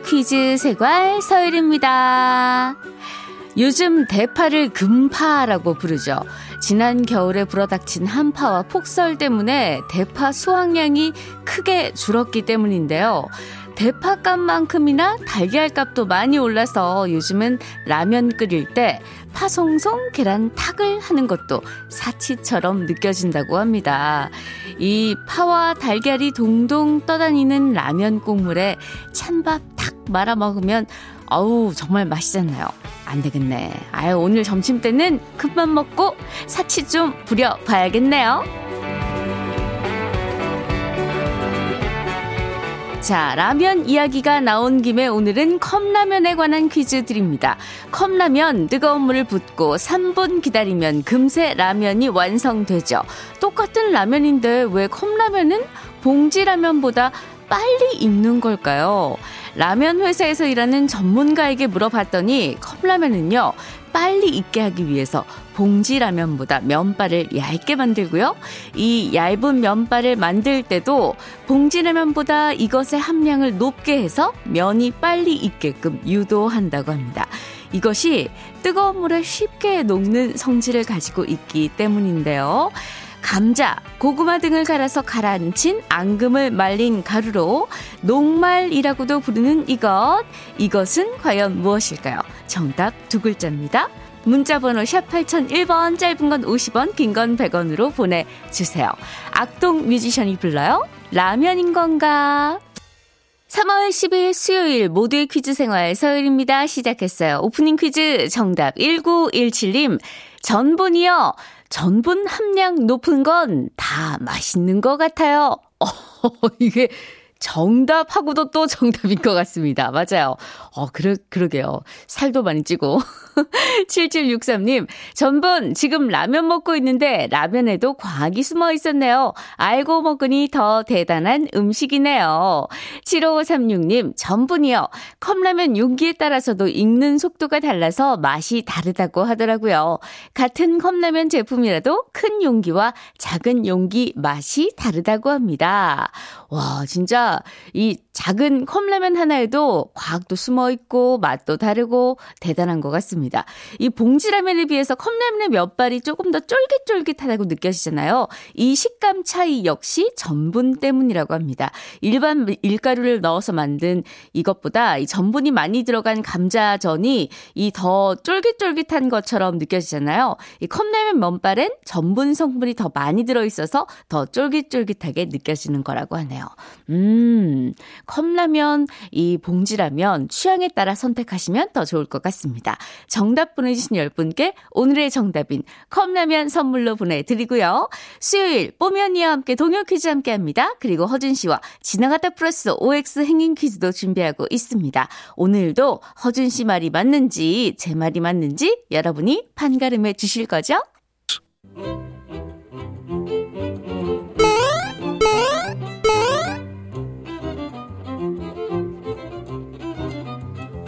퀴즈 생활 서율입니다. 요즘 대파를 금파라고 부르죠. 지난 겨울에 불어닥친 한파와 폭설 때문에 대파 수확량이 크게 줄었기 때문인데요. 대파값만큼이나 달걀값도 많이 올라서 요즘은 라면 끓일 때 파송송 계란탁을 하는 것도 사치처럼 느껴진다고 합니다. 이 파와 달걀이 동동 떠다니는 라면 국물에 찬밥 탁 말아 먹으면 어우 정말 맛있잖아요. 안 되겠네. 아유 오늘 점심 때는 큰맘 먹고 사치 좀 부려 봐야겠네요. 자, 라면 이야기가 나온 김에 오늘은 컵라면에 관한 퀴즈 드립니다. 컵라면 뜨거운 물을 붓고 3분 기다리면 금세 라면이 완성되죠. 똑같은 라면인데 왜 컵라면은 봉지라면보다 빨리 익는 걸까요? 라면 회사에서 일하는 전문가에게 물어봤더니 컵라면은요, 빨리 익게 하기 위해서 봉지라면보다 면발을 얇게 만들고요. 이 얇은 면발을 만들 때도 봉지라면보다 이것의 함량을 높게 해서 면이 빨리 익게끔 유도한다고 합니다. 이것이 뜨거운 물에 쉽게 녹는 성질을 가지고 있기 때문인데요. 감자, 고구마 등을 갈아서 가라앉힌 앙금을 말린 가루로 녹말이라고도 부르는 이것. 이것은 과연 무엇일까요? 정답 두 글자입니다. 문자번호 샵 8001번, 짧은 건 50원, 긴 건 100원으로 보내주세요. 악동 뮤지션이 불러요. 라면인 건가? 3월 10일 수요일 모두의 퀴즈 생활 서열입니다. 시작했어요. 오프닝 퀴즈 정답 1917님. 전분이요. 전분 함량 높은 건 다 맛있는 것 같아요. 어, 이게 정답하고도 또 정답인 것 같습니다. 맞아요. 어, 그러, 그러게요. 살도 많이 찌고. 7763님, 전분, 지금 라면 먹고 있는데 라면에도 과학이 숨어 있었네요. 알고 먹으니 더 대단한 음식이네요. 7536님, 전분이요. 컵라면 용기에 따라서도 익는 속도가 달라서 맛이 다르다고 하더라고요. 같은 컵라면 제품이라도 큰 용기와 작은 용기 맛이 다르다고 합니다. 와, 진짜 이 작은 컵라면 하나에도 과학도 숨어 있고 맛도 다르고 대단한 것 같습니다. 이 봉지라면에 비해서 컵라면의 몇발이 조금 더 쫄깃쫄깃하다고 느껴지잖아요. 이 식감 차이 역시 전분 때문이라고 합니다. 일반 밀가루를 넣어서 만든 이것보다 이 전분이 많이 들어간 감자전이 이 더 쫄깃쫄깃한 것처럼 느껴지잖아요. 이 컵라면 면발엔 전분 성분이 더 많이 들어 있어서 더 쫄깃쫄깃하게 느껴지는 거라고 하네요. 음, 컵라면, 이 봉지라면 취향에 따라 선택하시면 더 좋을 것 같습니다. 정답 보내주신 10분께 오늘의 정답인 컵라면 선물로 보내드리고요. 수요일 뽀면이와 함께 동요 퀴즈 함께 합니다. 그리고 허준 씨와 지나갔다 플러스 OX 행인 퀴즈도 준비하고 있습니다. 오늘도 허준 씨 말이 맞는지 제 말이 맞는지 여러분이 판가름해 주실 거죠?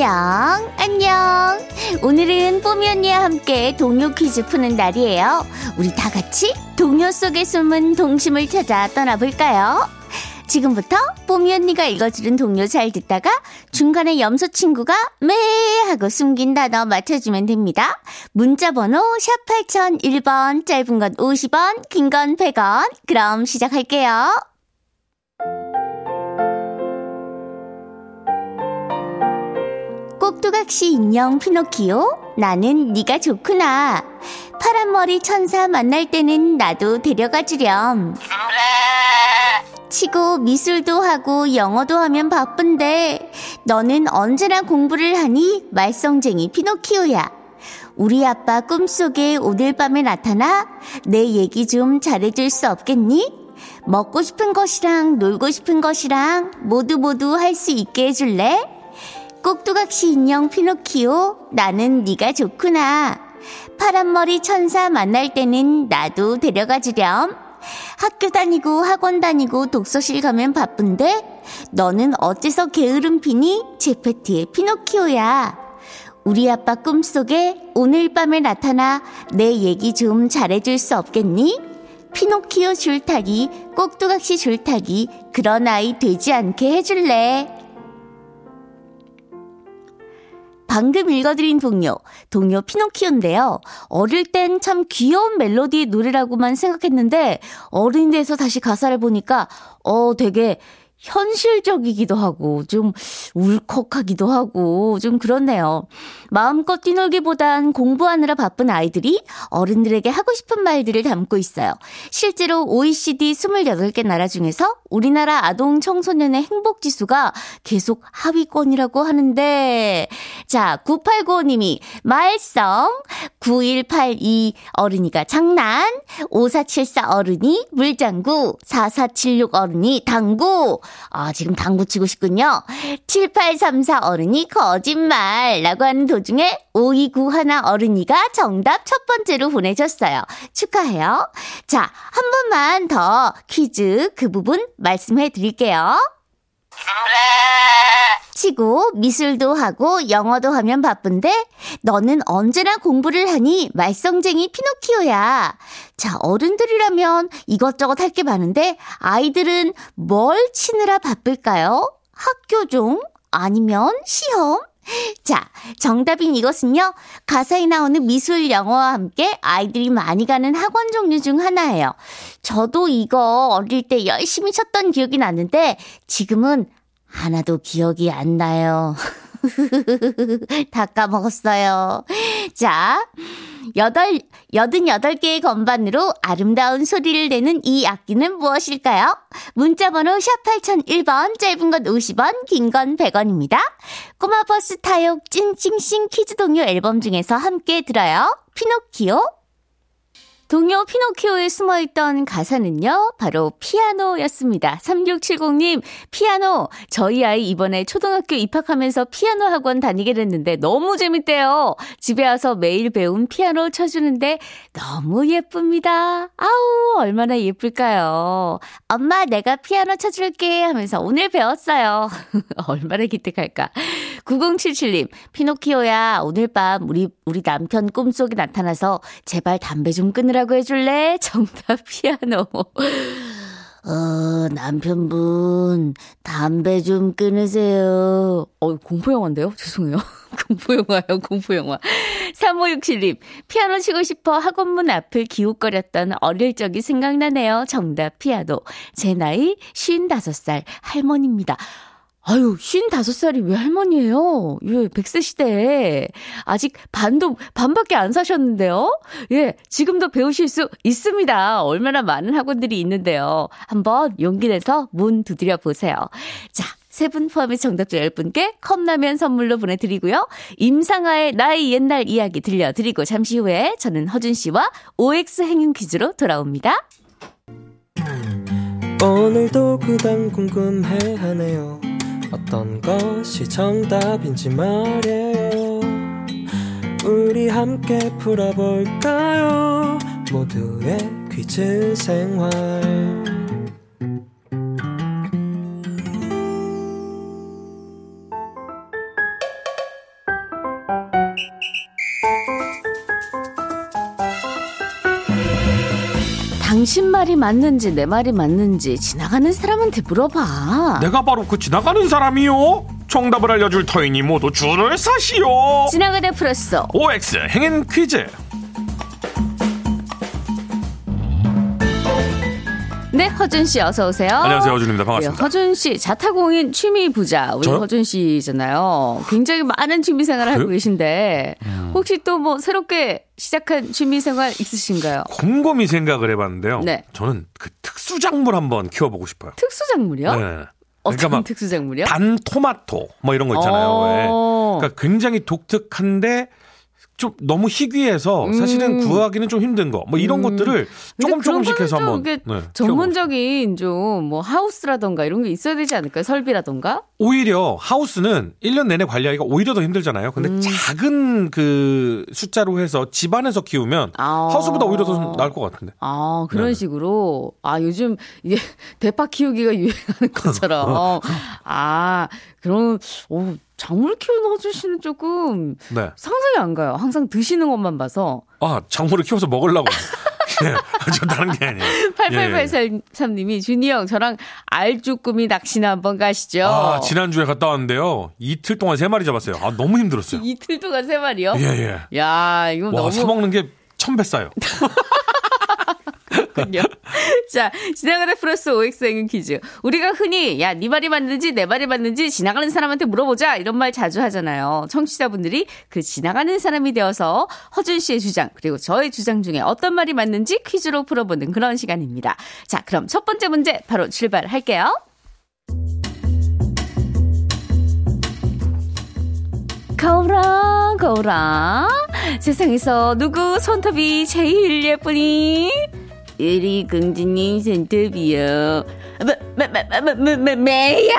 안녕 안녕 오늘은 뽀미 언니와 함께 동요 퀴즈 푸는 날이에요 우리 다 같이 동요 속에 숨은 동심을 찾아 떠나볼까요? 지금부터 뽀미 언니가 읽어주는 동요 잘 듣다가 중간에 염소 친구가 매 하고 숨긴 단어 맞춰주면 됩니다. 문자 번호 샵 8001번 짧은 건 50원 긴 건 100원 그럼 시작할게요. 꼭두각시 인형 피노키오? 나는 네가 좋구나. 파란 머리 천사 만날 때는 나도 데려가 주렴. 치고 미술도 하고 영어도 하면 바쁜데 너는 언제나 공부를 하니? 말썽쟁이 피노키오야. 우리 아빠 꿈속에 오늘 밤에 나타나 내 얘기 좀 잘해줄 수 없겠니? 먹고 싶은 것이랑 놀고 싶은 것이랑 모두 모두 할 수 있게 해줄래? 꼭두각시 인형 피노키오, 나는 네가 좋구나. 파란머리 천사 만날 때는 나도 데려가 주렴. 학교 다니고 학원 다니고 독서실 가면 바쁜데 너는 어째서 게으름 피니? 제페티의 피노키오야. 우리 아빠 꿈속에 오늘 밤에 나타나 내 얘기 좀 잘해줄 수 없겠니? 피노키오 줄타기, 꼭두각시 줄타기, 그런 아이 되지 않게 해줄래. 방금 읽어드린 동요, 동요 피노키오인데요. 어릴 땐 참 귀여운 멜로디의 노래라고만 생각했는데, 어른이 돼서 다시 가사를 보니까, 어, 되게 현실적이기도 하고 좀 울컥하기도 하고 좀 그렇네요. 마음껏 뛰놀기보단 공부하느라 바쁜 아이들이 어른들에게 하고 싶은 말들을 담고 있어요. 실제로 OECD 28개 나라 중에서 우리나라 아동 청소년의 행복 지수가 계속 하위권이라고 하는데 자, 9895님이 말썽 9182 어른이가 장난 5474 어른이 물장구 4476 어른이 당구 아, 지금 당구 치고 싶군요. 7834 어른이 거짓말. 라고 하는 도중에 5291 어른이가 정답 첫 번째로 보내줬어요. 축하해요. 자, 한 번만 더 퀴즈 그 부분 말씀해 드릴게요. 치고 미술도 하고 영어도 하면 바쁜데 너는 언제나 공부를 하니 말썽쟁이 피노키오야. 자, 어른들이라면 이것저것 할 게 많은데 아이들은 뭘 치느라 바쁠까요? 학교 종? 아니면 시험? 자, 정답인 이것은요, 가사에 나오는 미술 영어와 함께 아이들이 많이 가는 학원 종류 중 하나예요. 저도 이거 어릴 때 열심히 쳤던 기억이 나는데, 지금은 하나도 기억이 안 나요. 다 까먹었어요. 자, 여덟, 여든 여덟 개의 건반으로 아름다운 소리를 내는 이 악기는 무엇일까요? 문자번호 샵 8001번, 짧은 건 50원, 긴 건 100원입니다. 꼬마버스 타육 찡찡싱 퀴즈 동요 앨범 중에서 함께 들어요. 피노키오, 동요 피노키오에 숨어 있던 가사는요, 바로 피아노였습니다. 3670님, 피아노. 저희 아이 이번에 초등학교 입학하면서 피아노 학원 다니게 됐는데 너무 재밌대요. 집에 와서 매일 배운 피아노 쳐주는데 너무 예쁩니다. 아우, 얼마나 예쁠까요? 엄마, 내가 피아노 쳐줄게 하면서 오늘 배웠어요. 얼마나 기특할까. 9077님, 피노키오야, 오늘 밤 우리, 우리 남편 꿈속에 나타나서 제발 담배 좀 끊으라 뭐라고 해줄래? 정답 피아노. 어, 남편분, 담배 좀 끊으세요. 어, 공포영화인데요? 죄송해요. 공포영화요, 공포영화. 3567님, 피아노 치고 싶어 학원문 앞을 기웃거렸던 어릴 적이 생각나네요. 정답 피아노. 제 나이 55살 할머니입니다. 아유, 55살이 왜 할머니예요? 예, 100세 시대에. 아직 반도, 반밖에 안 사셨는데요? 예, 지금도 배우실 수 있습니다. 얼마나 많은 학원들이 있는데요. 한번 용기 내서 문 두드려 보세요. 자, 세분 포함해서 정답자 10분께 컵라면 선물로 보내드리고요. 임상아의 나의 옛날 이야기 들려드리고 잠시 후에 저는 허준 씨와 OX 행운 퀴즈로 돌아옵니다. 오늘도 그단 궁금해하네요. 어떤 것이 정답인지 말이에요. 우리 함께 풀어볼까요? 모두의 퀴즈 생활 당신 말이 맞는지 내 말이 맞는지 지나가는 사람한테 물어봐. 내가 바로 그 지나가는 사람이요. 정답을 알려줄 터이니 모두 줄을 서시오. 지나가다 풀었어. OX 행인 퀴즈. 네, 허준 씨 어서 오세요. 안녕하세요, 허준입니다. 반갑습니다. 네, 허준 씨 자타공인 취미 부자 우리 저요? 허준 씨잖아요. 굉장히 많은 취미 생활을 하고 계신데 음. 혹시 또 뭐 새롭게 시작한 취미 생활 있으신가요? 곰곰이 생각을 해봤는데요. 네. 저는 그 특수작물 한번 키워보고 싶어요. 특수작물이요? 네. 그러니까 막 특수작물이요? 단 토마토 뭐 이런 거 있잖아요. 어. 그러니까 굉장히 독특한데 좀 너무 희귀해서 사실은 음. 구하기는 좀 힘든 거 뭐 이런 음. 것들을 조금 조금씩 해서 좀 한번 네. 전문적인 좀 뭐 하우스라던가 이런 게 있어야 되지 않을까요? 설비라던가? 오히려 하우스는 1년 내내 관리하기가 오히려 더 힘들잖아요. 근데 음. 작은 그 숫자로 해서 집안에서 키우면 아. 하우스보다 오히려 더 나을 것 같은데. 아, 그런 네네. 식으로. 아, 요즘 이게 대파 키우기가 유행하는 것처럼. 아, 그럼, 오, 작물 키우는 허준 씨는 조금 네. 상상이 안 가요. 항상 드시는 것만 봐서. 아, 작물을 키워서 먹으려고. 예, 저 다른 게 아니에요. 예, 예. 8883님이 준이 형, 저랑 알쭈꾸미 낚시나 한번 가시죠. 아, 지난주에 갔다 왔는데요. 이틀 동안 세 마리 잡았어요. 아, 너무 힘들었어요. 이틀 동안 세 마리요? 예, 예. 야, 이거 와, 너무. 사먹는 게 천 배 싸요. 그렇군요. 자, 지나가다 플러스 OX행은 퀴즈. 우리가 흔히, 야, 네 말이 맞는지 내 말이 맞는지 지나가는 사람한테 물어보자. 이런 말 자주 하잖아요. 청취자분들이 그 지나가는 사람이 되어서 허준 씨의 주장, 그리고 저의 주장 중에 어떤 말이 맞는지 퀴즈로 풀어보는 그런 시간입니다. 자, 그럼 첫 번째 문제 바로 출발할게요. 거울아, 거울아. 세상에서 누구 손톱이 제일 예쁘니? 우리 공주님 손톱이요. 매, 매야?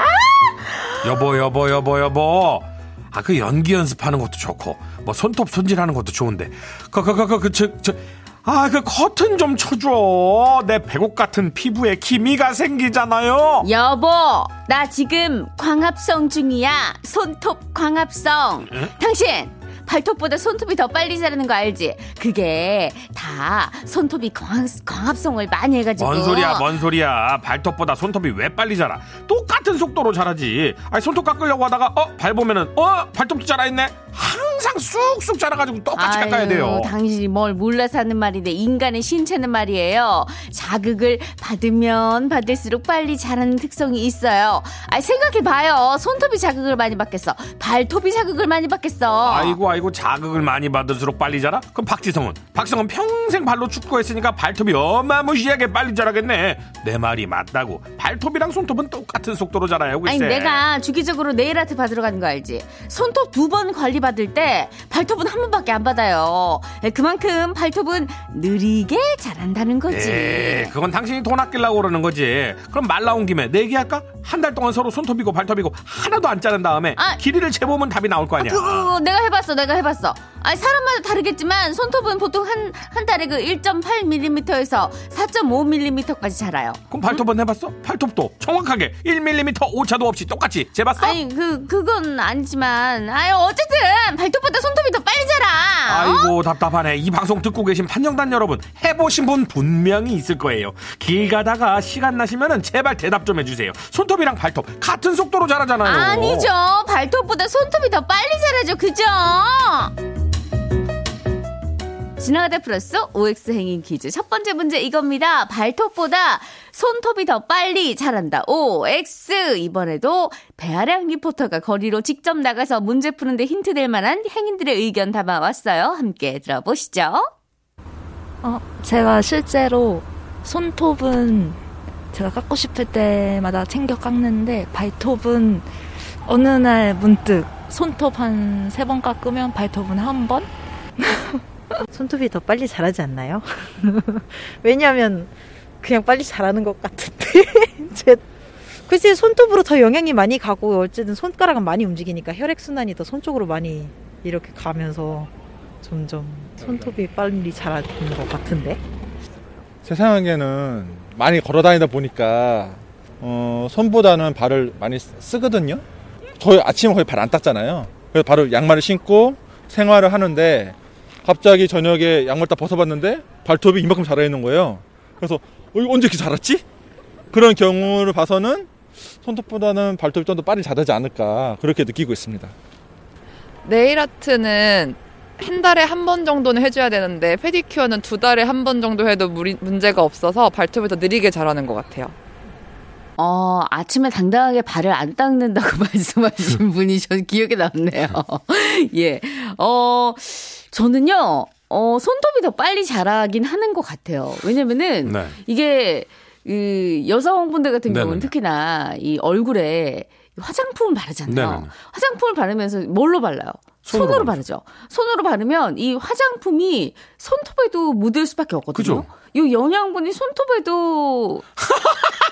여보, 여보, 여보, 여보. 아, 그 연기 연습하는 것도 좋고, 뭐 손톱 손질하는 것도 좋은데, 그, 그, 그, 그, 그, 저, 저, 아, 그 커튼 좀 쳐줘. 내 배곡 같은 피부에 기미가 생기잖아요. 여보, 나 지금 광합성 중이야. 손톱 광합성. 당신! 발톱보다 손톱이 더 빨리 자라는 거 알지? 그게 다 손톱이 광, 광합성을 많이 해가지고. 뭔 소리야, 뭔 소리야. 발톱보다 손톱이 왜 빨리 자라? 똑같은 속도로 자라지. 아니, 손톱 깎으려고 하다가, 어, 발 보면은, 어, 발톱도 자라있네? 항상 쑥쑥 자라가지고 똑같이 깎아야 아유, 돼요. 당신이 뭘 몰라서 하는 말인데 인간의 신체는 말이에요. 자극을 받으면 받을수록 빨리 자라는 특성이 있어요. 아 생각해봐요. 손톱이 자극을 많이 받겠어. 발톱이 자극을 많이 받겠어. 아이고, 아이고, 자극을 많이 받을수록 빨리 자라? 그럼 박지성은? 박지성은 평생 발로 축구했으니까 발톱이 어마무시하게 빨리 자라겠네. 내 말이 맞다고. 발톱이랑 손톱은 똑같은 속도로 자라요, 글쎄. 아니 내가 주기적으로 네일아트 받으러 가는 거 알지? 손톱 두 번 관리 받을 때 발톱은 한 번밖에 안 받아요. 예, 그만큼 발톱은 느리게 자란다는 거지. 에 그건 당신이 돈 아끼려고 그러는 거지. 그럼 말 나온 김에 내기할까? 한 달 동안 서로 손톱이고 발톱이고 하나도 안 자른 다음에 아. 길이를 재보면 답이 나올 거 아니야. 그거 내가 해봤어, 내가 해봤어. 아니 사람마다 다르겠지만 손톱은 보통 한 한 달에 그 1.8mm에서 4.5mm까지 자라요. 그럼 발톱은 해봤어? 발톱도 정확하게 1mm 오차도 없이 똑같이 재봤어? 아니 그 그건 아니지만 아유 어쨌든 발톱보다 손톱이 더 빨리 자라. 어? 아이고 답답하네. 이 방송 듣고 계신 판정단 여러분 해보신 분 분명히 있을 거예요. 길 가다가 시간 나시면은 제발 대답 좀 해주세요. 손톱이랑 발톱 같은 속도로 자라잖아요. 아니죠. 발톱보다 손톱이 더 빨리 자라죠. 그죠? 지나가다 플러스 OX 행인 퀴즈. 첫 번째 문제 이겁니다. 발톱보다 손톱이 더 빨리 자란다. OX. 이번에도 배아량 리포터가 거리로 직접 나가서 문제 푸는데 힌트 될 만한 행인들의 의견 담아왔어요. 함께 들어보시죠. 어, 제가 실제로 손톱은 제가 깎고 싶을 때마다 챙겨 깎는데 발톱은 어느 날 문득 손톱 한 세 번 깎으면 발톱은 한 번? 손톱이 더 빨리 자라지 않나요? 왜냐하면 그냥 빨리 자라는 것 같은데 제 글쎄 손톱으로 더 영향이 많이 가고 어쨌든 손가락은 많이 움직이니까 혈액 순환이 더 손 쪽으로 많이 이렇게 가면서 점점 손톱이 빨리 자라는 것 같은데 제 생각에는 많이 걸어 다니다 보니까 어, 손보다는 발을 많이 쓰- 쓰거든요. 저희 아침에 거의 발 안 닦잖아요. 그래서 바로 양말을 신고 생활을 하는데 갑자기 저녁에 양말 딱 벗어봤는데 발톱이 이만큼 자라 있는 거예요. 그래서 어, 이거 언제 이렇게 자랐지? 그런 경우를 봐서는 손톱보다는 발톱이 좀 더 빨리 자라지 않을까 그렇게 느끼고 있습니다. 네일 아트는 한 달에 한 번 정도는 해줘야 되는데 페디큐어는 두 달에 한 번 정도 해도 무리, 문제가 없어서 발톱이 더 느리게 자라는 것 같아요. 어, 아침에 당당하게 발을 안 닦는다고 말씀하신 분이 전 기억에 남네요. 예. 어, 저는요, 어, 손톱이 더 빨리 자라긴 하는 것 같아요. 왜냐면은, 네. 이게, 그, 여성분들 같은 경우는 네네네. 특히나 이 얼굴에 화장품을 바르잖아요. 네네네. 화장품을 바르면서 뭘로 발라요? 손으로, 손으로 바르죠. 손으로 바르면 이 화장품이 손톱에도 묻을 수밖에 없거든요. 그죠? 이 영양분이 손톱에도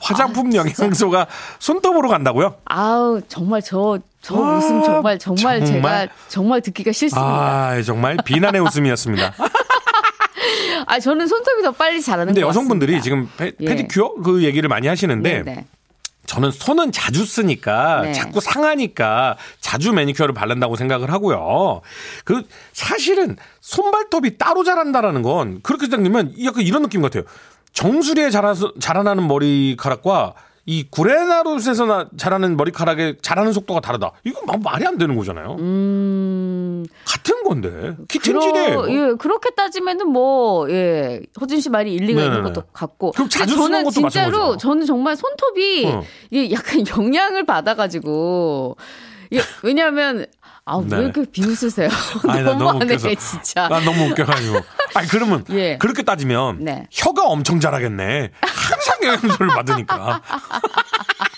화장품 아, 영양소가 손톱으로 간다고요? 아우 정말 저저 아, 웃음 정말 정말, 정말? 제가 정말 듣기가 싫습니다. 아, 정말 비난의 웃음이었습니다. 아 저는 손톱이 더 빨리 자라는 근데 것 여성분들이. 지금 페, 예. 페디큐어 그 얘기를 많이 하시는데 네네. 저는 손은 자주 쓰니까 네. 자꾸 상하니까 자주 매니큐어를 바른다고 생각을 하고요. 그 사실은 손발톱이 따로 자란다라는 건 그렇게 생각하면 약간 이런 느낌 같아요. 정수리에 자라서 자라나는 머리카락과 이 구레나룻에서 나 자라는 머리카락의 자라는 속도가 다르다. 이건 막 말이 안 되는 거잖아요. 음. 같은 건데 키친지대예요. 그러, 예, 그렇게 따지면은 뭐, 예, 허진 씨 말이 일리가 네네네. 있는 것도 같고. 그럼 자주 쓰는 저는 것도 진짜로, 마찬가지죠. 저는 정말 손톱이, 어. 이게 약간 영향을 받아가지고, 예, 왜냐하면, 아, 네. 왜 이렇게 비웃으세요? 아니, 나 너무 웃겨서. 진짜. 난 너무 웃겨가지고. 아니, 그러면 예. 그렇게 따지면 네. 혀가 엄청 자라겠네. 항상 영양소를 받으니까.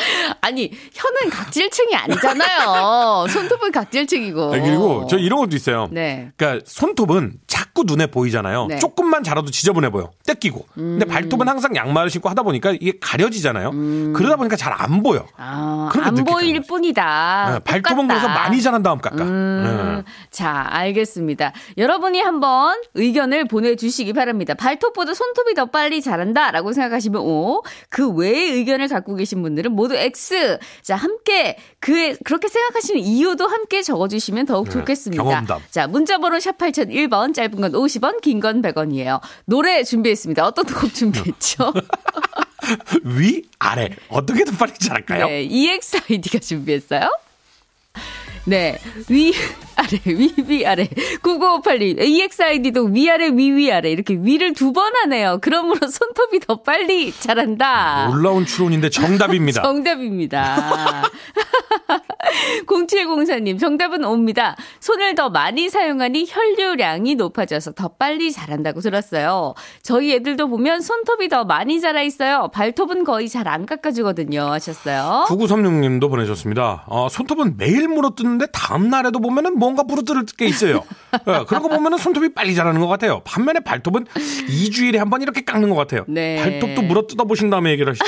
아니, 혀는 각질층이 아니잖아요. 손톱은 각질층이고. 아니, 그리고 저 이런 것도 있어요. 네. 그러니까 손톱은 자꾸 눈에 보이잖아요. 네. 음. 조금만 자라도 지저분해 보여. 떼끼고. 근데 발톱은 항상 양말을 신고 하다 보니까 이게 가려지잖아요. 그러다 보니까 잘 안 보여. 아, 안 보일. 뿐이다. 네, 발톱은. 그래서 많이 자란 다음 깎아. 음, 네. 자, 알겠습니다. 여러분이 한번 의견을 보내주시기 바랍니다. 발톱보다 손톱이 더 빨리 자란다 라고 생각하시면 O, 그 외의 의견을 갖고 계신 분들은 모두 X. 자, 함께, 그, 그렇게 생각하시는 이유도 함께 적어 주시면 더욱 네, 좋겠습니다. 경험담. 자, 문자 번호 샵 8001번, 짧은 건 50원, 긴 건 100원이에요. 노래 준비했습니다. 어떤 곡 준비했죠? 위, 아래. 어떻게 더 빨리 자랄까요? 네, EXID가 준비했어요. 네, 위, 아래, 위, 위, 아래. 9958님, EXID도 위아래, 위, 위 아래. 이렇게 위를 두 번 하네요. 그러므로 손톱이 더 빨리 자란다. 놀라운 추론인데 정답입니다. 정답입니다. 0704님, 정답은 옵니다. 손을 더 많이 사용하니 혈류량이 높아져서 더 빨리 자란다고 들었어요. 저희 애들도 보면 손톱이 더 많이 자라 있어요. 발톱은 거의 잘 안 깎아주거든요. 하셨어요. 9936님도 보내셨습니다. 어, 손톱은 매일 물어뜯는데 다음날에도 보면은 뭔가 부르뜨릴 게 있어요. 예, 그런 거 보면은 손톱이 빨리 자라는 것 같아요. 반면에 발톱은 2주일에 한 번 이렇게 깎는 것 같아요. 네. 발톱도 물어 뜯어 보신 다음에 얘기를 하시죠.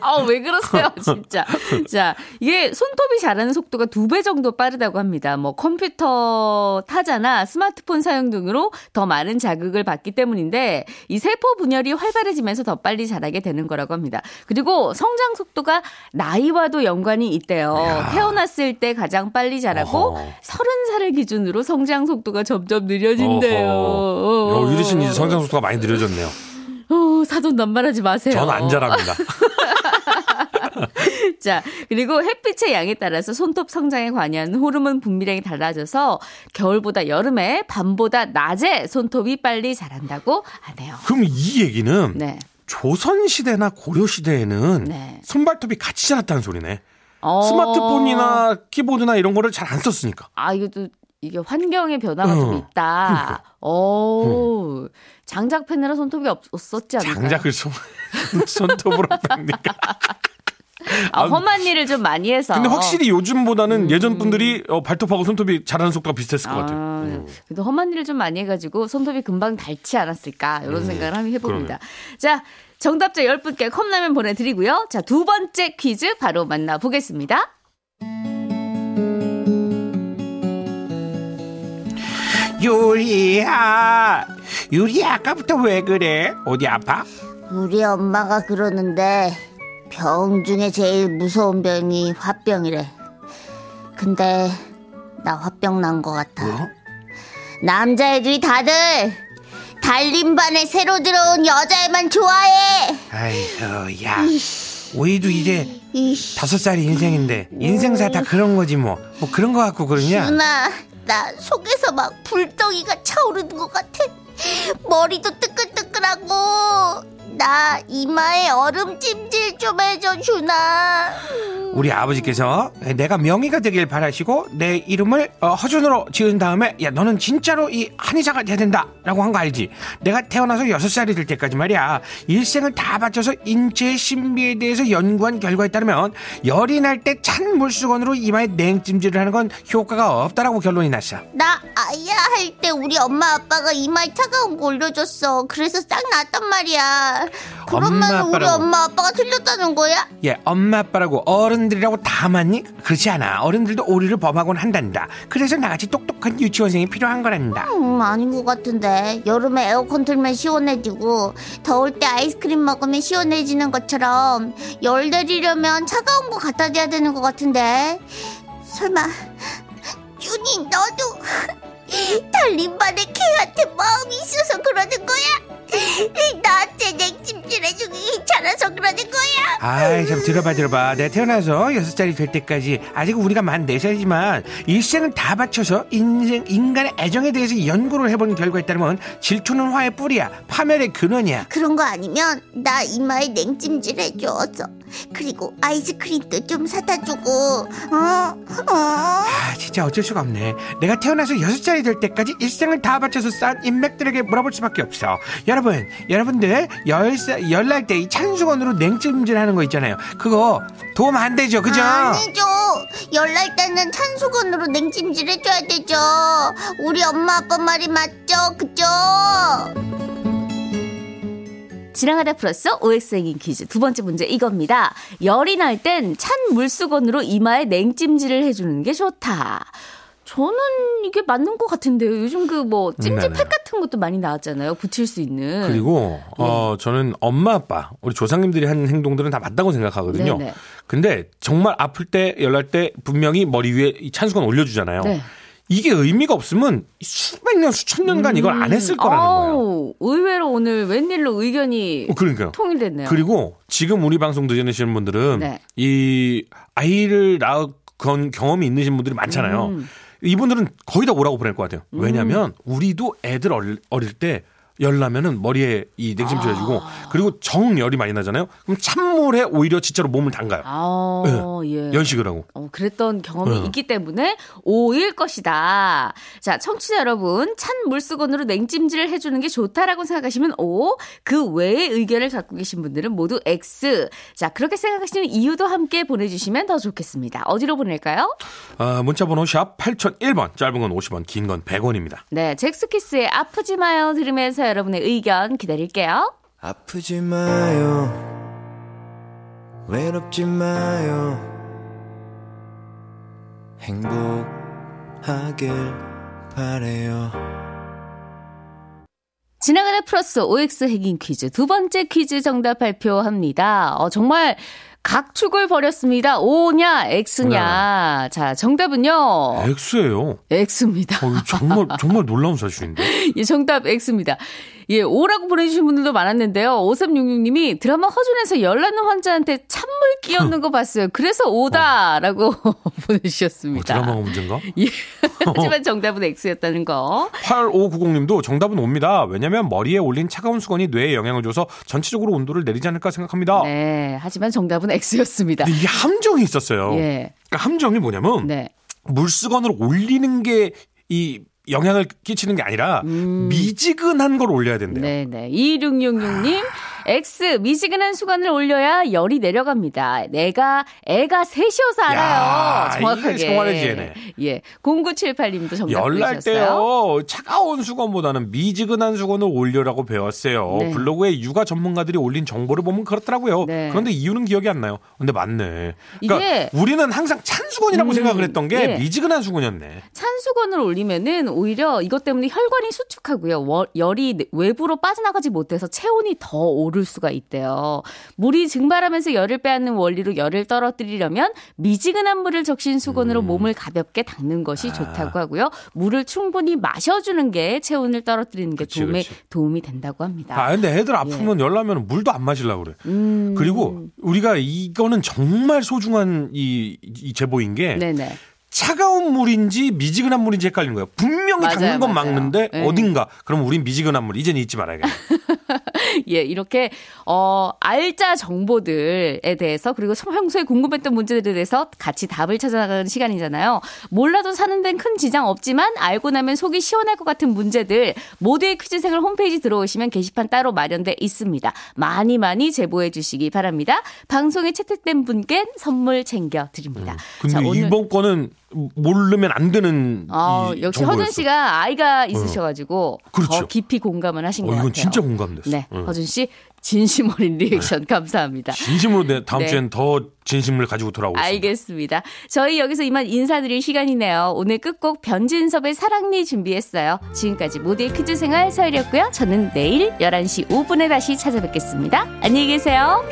아, 왜 그러세요, 진짜. 자, 이게 손톱이 자라는 속도가 두 배 정도 빠르다고 합니다. 뭐 컴퓨터 타자나 스마트폰 사용 등으로 더 많은 자극을 받기 때문인데 이 세포 분열이 활발해지면서 더 빨리 자라게 되는 거라고 합니다. 그리고 성장 속도가 나이와도 연관이 있대요. 태어났을 때 가장 빨리 자라고. 서른 살을 기준으로 성장 속도가 점점 느려진대요. 어, 유리 씨는 이제 성장 속도가 많이 느려졌네요. 어, 사돈 남발하지 마세요. 저는 안 자랍니다. 자, 그리고 햇빛의 양에 따라서 손톱 성장에 관여하는 호르몬 분비량이 달라져서 겨울보다 여름에 밤보다 낮에 손톱이 빨리 자란다고 하네요. 그럼 이 얘기는 네. 조선 시대나 고려 시대에는 네. 손발톱이 같이 자랐다는 소리네. 어. 스마트폰이나 키보드나 이런 거를 잘 안 썼으니까. 아, 이것도 이게 환경의 변화가 좀 어, 있다. 오, 장작 펜으로 손톱이 없, 없었지 않나요? 장작을 손, 손톱으로 뺍니까? 아, 험한 일을 좀 많이 해서. 근데 확실히 요즘보다는 예전 분들이 어, 발톱하고 손톱이 자라는 속도가 비슷했을 것 같아요. 아, 음. 그래도 험한 일을 좀 많이 해가지고 손톱이 금방 닳지 않았을까 이런 생각을 한번 해봅니다. 자, 정답자 10분께 컵라면 보내드리고요. 자, 두 번째 퀴즈 바로 만나보겠습니다. 유리야, 유리 아까부터 왜 그래? 어디 아파? 우리 엄마가 그러는데 병 중에 제일 무서운 병이 화병이래. 근데 나 화병 난 것 같아. 뭐? 남자애들이 다들 달림반에 새로 들어온 여자애만 좋아해. 아이고, 야, 우리도 이제 다섯 살이 인생인데 인생사 다 그런 거지 뭐. 뭐 그런 거 갖고 그러냐? 누나, 나 속에서 막 불덩이가 차오르는 것 같아. 머리도 뜨끈뜨끈하고 나 이마에 얼음 찜질 좀 해줘 주나. 우리 아버지께서 내가 명의가 되길 바라시고 내 이름을 어, 허준으로 지은 다음에 야 너는 진짜로 이 한의사가 돼야 된다라고 한 거 알지? 내가 태어나서 여섯 살이 될 때까지 말이야 일생을 다 바쳐서 인체의 신비에 대해서 연구한 결과에 따르면 열이 날 때 찬 물수건으로 이마에 냉찜질을 하는 건 효과가 없다라고 결론이 났어. 나 아야 할 때 우리 엄마 아빠가 이마에 차가운 거 올려줬어. 그래서 싹 나았단 말이야. 그러면 엄마, 우리. 엄마 아빠가 틀렸다는 거야? 예, 엄마 아빠라고 어른들이라고 다 맞니? 그렇지 않아. 어른들도 오류를 범하곤 한단다. 그래서 나같이 똑똑한 유치원생이 필요한 거란다. 음, 아닌 것 같은데. 여름에 에어컨 틀면 시원해지고, 더울 때 아이스크림 먹으면 시원해지는 것처럼, 열 내리려면 차가운 거 갖다 대야 되는 것 같은데. 설마, 준이, 너도, 달림반의 개한테 마음이 있어서 그러는 거야? 나한테 냉찜질해주기 귀찮아서 그러는 거야? 아이, 참, 들어봐, 들어봐. 내가 태어나서 여섯 살이 될 때까지, 아직 우리가 만 네살이지만 일생을 다 바쳐서 인생, 인간의 애정에 대해서 연구를 해본 결과에 따르면, 질투는 화의 뿌리야. 파멸의 근원이야. 그런 거 아니면 나 이마에 냉찜질 해줘서 그리고 아이스크림도 좀 사다 주고 어? 어? 아, 진짜 어쩔 수가 없네. 내가 태어나서 여섯 살이 될 때까지 일생을 다 바쳐서 쌓은 인맥들에게 물어볼 수밖에 없어. 여러분, 여러분들, 열, 살- 열날 때 이 찬수건으로 냉찜질 하는 거 있잖아요. 그거 도움 안 되죠, 그죠? 아니죠 열날 때는 찬수건으로 냉찜질 해줘야 되죠 우리 엄마 아빠 말이 맞죠 그죠? 지나가다 플러스 OX 행인 퀴즈 두 번째 문제 이겁니다. 열이 날 땐 찬 물수건으로 이마에 냉찜질을 해주는 게 좋다. 저는 이게 맞는 것 같은데요. 요즘 그 뭐 찜질팩. 같은 것도 많이 나왔잖아요. 붙일 수 있는. 그리고 예. 어 저는 엄마 아빠 우리 조상님들이 한 행동들은 다 맞다고 생각하거든요. 네네. 근데 정말 아플 때 열날 때 분명히 머리 위에 이 찬수건 올려주잖아요. 네. 이게 의미가 없으면 수백 년 수천 년간 이걸 안 했을 거라는 거예요. 음. 아우, 의외로 오늘 웬일로 의견이 어, 그러니까요. 통일됐네요. 그리고 지금 우리 방송 들으시는 분들은 네. 이 아이를 낳은 경험이 있으신 분들이 많잖아요. 음. 이분들은 거의 다 오라고 보낼 것 같아요. 왜냐하면 우리도 애들 어릴, 어릴 때 열 나면은 머리에 이 냉찜질 해주고 아. 그리고 정 열이 많이 나잖아요. 그럼 찬물에 오히려 진짜로 몸을 담가요. 아, 예. 연식을 하고. 어, 그랬던 경험이 네. 있기 때문에 O일 것이다. 자, 청취자 여러분, 찬 물수건으로 냉찜질을 해주는 게 좋다라고 생각하시면 O, 그 외의 의견을 갖고 계신 분들은 모두 X. 자, 그렇게 생각하시는 이유도 함께 보내주시면 더 좋겠습니다. 어디로 보낼까요? 아, 문자번호 샵 8001번 짧은 건 50원 긴 건 100원입니다. 네, 잭스키스의 아프지 마요 들으면서 여러분의 의견 기다릴게요. 아프지 마요 외롭지 마요 행복하길 바래요 지나가다 플러스 OX 핵인 퀴즈 두 번째 퀴즈 정답 발표합니다. 어, 정말 각축을 벌였습니다. O냐 X냐. 자, 정답은요. X예요. X입니다. 어, 정말 정말 놀라운 사실인데. 예, 정답 X입니다. 예, O라고 보내주신 분들도 많았는데요. 5366님이 드라마 허준에서 열나는 환자한테 찬물 끼얹는 거 봤어요. 그래서 O다라고 보내주셨습니다. 어, 드라마가 문제인가? 예. 하지만 정답은 X였다는 거. 8590님도 정답은 옵니다. 왜냐면 머리에 올린 차가운 수건이 뇌에 영향을 줘서 전체적으로 온도를 내리지 않을까 생각합니다. 네, 하지만 정답은 X였습니다. 이게 함정이 있었어요. 예. 그러니까 함정이 뭐냐면 네. 물수건을 올리는 게이 영향을 끼치는 게 아니라 미지근한 걸 올려야 된대요. 음. 네네. 2666님, X, 미지근한 수건을 올려야 열이 내려갑니다. 내가, 애가 셋이어서 알아요. 야, 정확하게. 생활의 지혜네. 예. 0978님도 정답 열날. 때요 차가운 수건보다는 미지근한 수건을 올려라고 배웠어요. 네. 블로그에 육아 전문가들이 올린 정보를 보면 그렇더라고요. 네. 그런데 이유는 기억이 안 나요. 근데 맞네. 그러니까 이게- 우리는 항상 찬 수건이라고 음, 생각을 했던 게 예. 미지근한 수건이었네. 찬 수건을 올리면은 오히려 이것 때문에 혈관이 수축하고요. 월- 열이 외부로 빠져나가지 못해서 체온이 더 오를 수가 있대요. 물이 증발하면서 열을 빼앗는 원리로 열을 떨어뜨리려면 미지근한 물을 적신 수건으로 음. 몸을 가볍게 닦는 것이 아. 좋다고 하고요. 물을 충분히 마셔주는 게 체온을 떨어뜨리는 게 그치, 도움에, 그치. 도움이 된다고 합니다. 아, 근데 애들 아프면 열 나면 물도 안 마시려고 그래. 예. 음. 그리고 우리가 이거는 정말 소중한 이, 이 제보인 게 네네. 차가운 물인지 미지근한 물인지 헷갈리는 거예요. 분명히 맞아요, 닦는 건 맞아요. 막는데 네. 어딘가. 그럼 우린 미지근한 물 이제는 잊지 말아야겠네. 예, 이렇게, 어, 알짜 정보들에 대해서 그리고 평소에 궁금했던 문제들에 대해서 같이 답을 찾아나가는 시간이잖아요. 몰라도 사는 데는 큰 지장 없지만 알고 나면 속이 시원할 것 같은 문제들 모두의 퀴즈 생활 홈페이지 들어오시면 게시판 따로 마련돼 있습니다. 많이 많이 제보해 주시기 바랍니다. 방송에 채택된 분께 선물 챙겨 드립니다. 근데 이번 거는 모르면 안 되는 어, 이 역시 정보였어. 허준 씨가 아이가 있으셔가지고 그렇죠. 더 깊이 공감을 하신 어, 것 이건 같아요. 진짜 공감됐어. 네, 응. 허준 씨 진심 어린 리액션 감사합니다. 진심으로 내 다음 네. 주엔 더 진심을 가지고 돌아오겠습니다. 알겠습니다. 저희 여기서 이만 인사드릴 시간이네요. 오늘 끝곡 변진섭의 사랑니 준비했어요. 지금까지 모두의 퀴즈 생활 서열이었고요. 저는 내일 11시 5분에 다시 찾아뵙겠습니다. 안녕히 계세요.